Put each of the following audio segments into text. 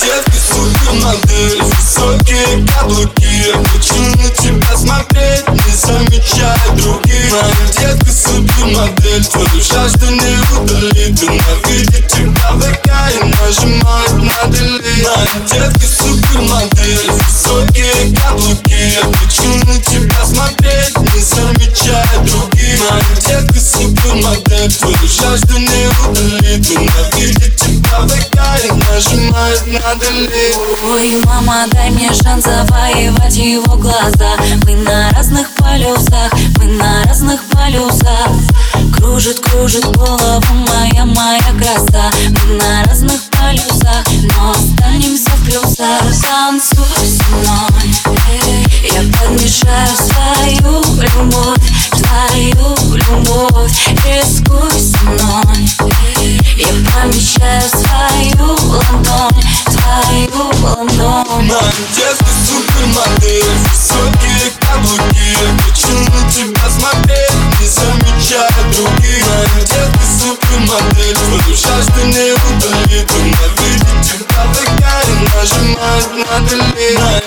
Детка супермодель, высокие каблуки. На тебя смотреть, не замечая других. Моя детка супермодель, твою жажду не удалит Ой, мама, дай мне шанс завоевать его глаза. Мы на разных полюсах, мы на разных полюсах. Кружит, кружит голову моя, моя краса. Мы на разных полюсах, но останемся в плюсах. Танцуй со мной, эй, я подмешаю свою любовь Твою любовь, рискуй помещаю свою ладонь Твою ладонь детка супермодель, высокие каблуки. Хочу на тебя смотреть, не замечая других. Детка супермодель, твою жажду не удалит Ненавидит тебя на delete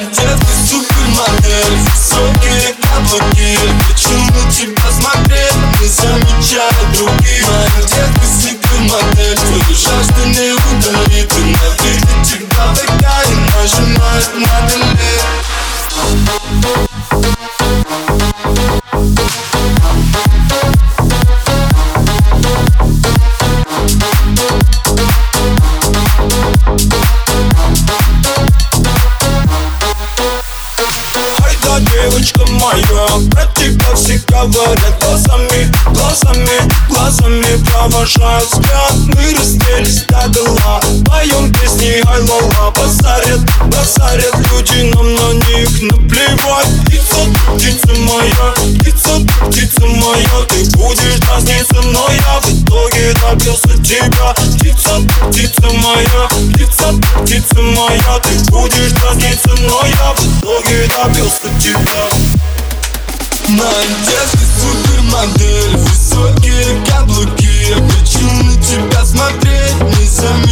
моя, про тебя все говорят глазами, глазами, глазами провожают взгляд. Мы разделись до бела, поем песни ай лала Базарят, базарят люди, нам на них наплевать. Птица, птица моя, птица, птица моя Ты будешь дразниться, но я в итоге добился тебя. Птица, птица моя, птица, птица моя Ты будешь дразниться, но я в итоге добился тебя Моя детка супермодель, высокие каблуки Хочу на тебя смотреть, не замечая